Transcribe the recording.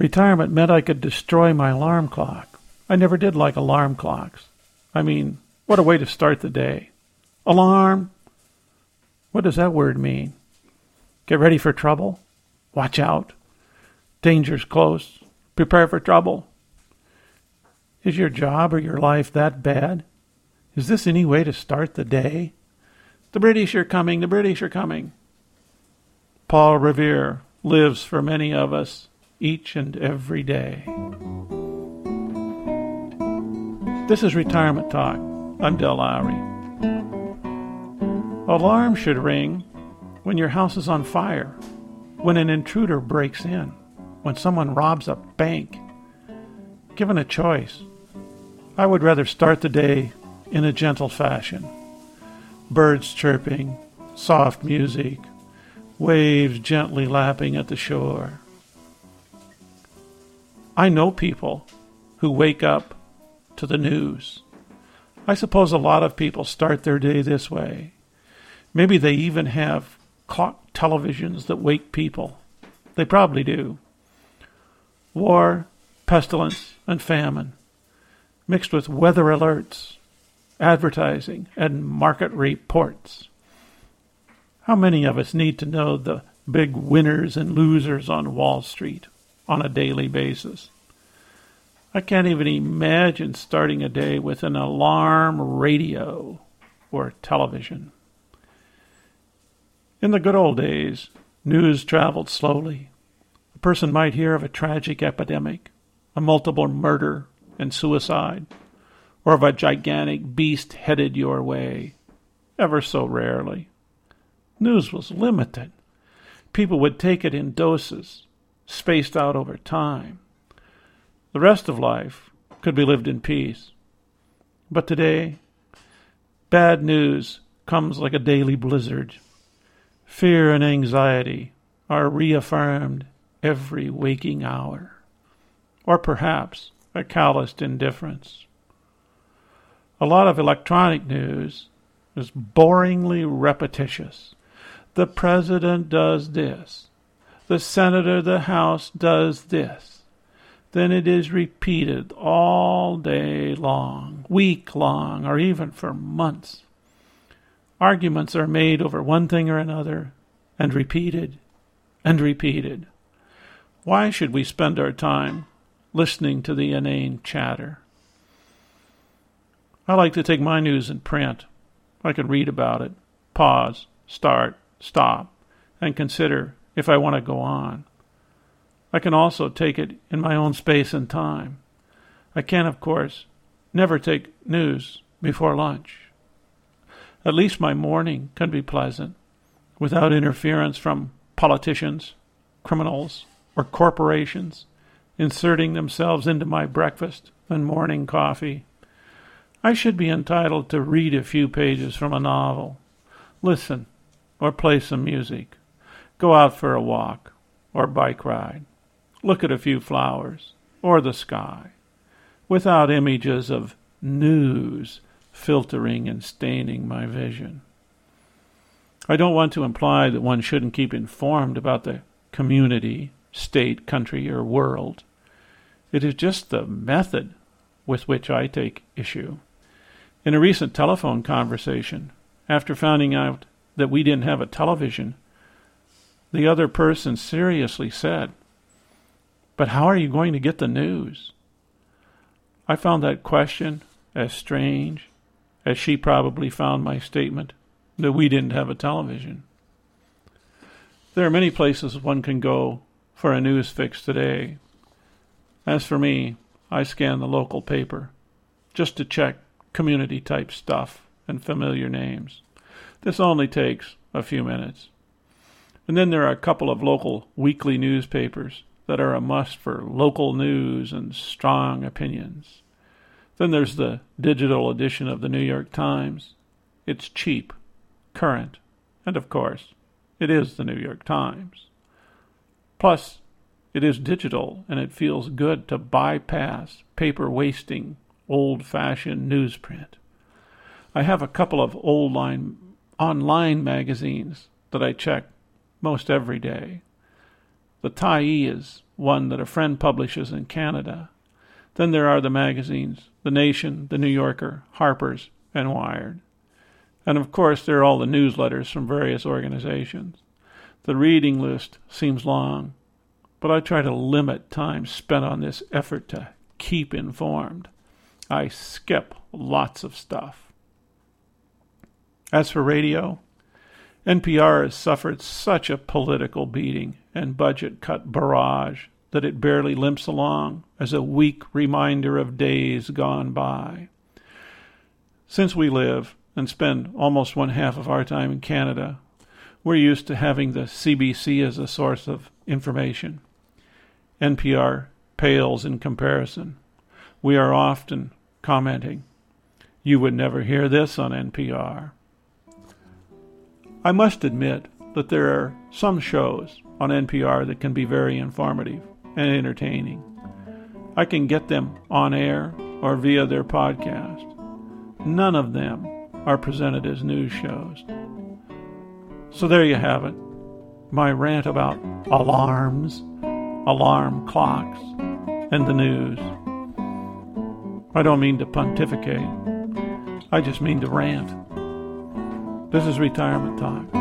Retirement meant I could destroy my alarm clock. I never did like alarm clocks. I mean, what a way to start the day. Alarm! What does that word mean? Get ready for trouble? Watch out. Danger's close. Prepare for trouble. Is your job or your life that bad? Is this any way to start the day? The British are coming, the British are coming. Paul Revere lives for many of us each and every day. This is Retirement Talk. I'm Del Lowry. Alarm should ring when your house is on fire, when an intruder breaks in, when someone robs a bank. Given a choice, I would rather start the day in a gentle fashion. Birds chirping, soft music, waves gently lapping at the shore. I know people who wake up to the news. I suppose a lot of people start their day this way. Maybe they even have clock televisions that wake people. They probably do. War, pestilence, and famine, mixed with weather alerts, advertising, and market reports. How many of us need to know the big winners and losers on Wall Street? On a daily basis. I can't even imagine starting a day with an alarm radio or television. In the good old days, news traveled slowly. A person might hear of a tragic epidemic, a multiple murder and suicide, or of a gigantic beast headed your way, ever so rarely. News was limited. People would take it in doses, spaced out over time. The rest of life could be lived in peace. But today, bad news comes like a daily blizzard. Fear and anxiety are reaffirmed every waking hour, or perhaps a calloused indifference. A lot of electronic news is boringly repetitious. The president does this the senator, the House does this, then it is repeated all day long, week long, or even for months. Arguments are made over one thing or another, and repeated and repeated. Why should we spend our time listening to the inane chatter? I like to take my news in print. I can read about it, pause, start, stop, and consider if I want to go on. I can also take it in my own space and time. I can, of course, never take news before lunch. At least my morning can be pleasant, without interference from politicians, criminals, or corporations inserting themselves into my breakfast and morning coffee. I should be entitled to read a few pages from a novel, listen, or play some music. Go out for a walk or bike ride. Look at a few flowers or the sky without images of news filtering and staining my vision. I don't want to imply that one shouldn't keep informed about the community, state, country, or world. It is just the method with which I take issue. In a recent telephone conversation, after finding out that we didn't have a television, the other person seriously said, But how are you going to get the news? I found that question as strange as she probably found my statement that we didn't have a television. There are many places one can go for a news fix today. As for me, I scan the local paper just to check community type stuff and familiar names. This only takes a few minutes. And then there are a couple of local weekly newspapers that are a must for local news and strong opinions. Then there's the digital edition of the New York Times. It's cheap, current, and of course, it is the New York Times. Plus, it is digital and it feels good to bypass paper wasting, old fashioned newsprint. I have a couple of old line online magazines that I check most every day. The Tyee is one that a friend publishes in Canada. Then there are the magazines The Nation, The New Yorker, Harper's, and Wired. And of course, there are all the newsletters from various organizations. The reading list seems long, but I try to limit time spent on this effort to keep informed. I skip lots of stuff. As for radio, NPR has suffered such a political beating and budget cut barrage that it barely limps along as a weak reminder of days gone by. Since we live and spend almost one half of our time in Canada, we're used to having the CBC as a source of information. NPR pales in comparison. We are often commenting, You would never hear this on NPR. I must admit that there are some shows on NPR that can be very informative and entertaining. I can get them on air or via their podcast. None of them are presented as news shows. So there you have it. My rant about alarms, alarm clocks, and the news. I don't mean to pontificate. I just mean to rant. This is retirement time.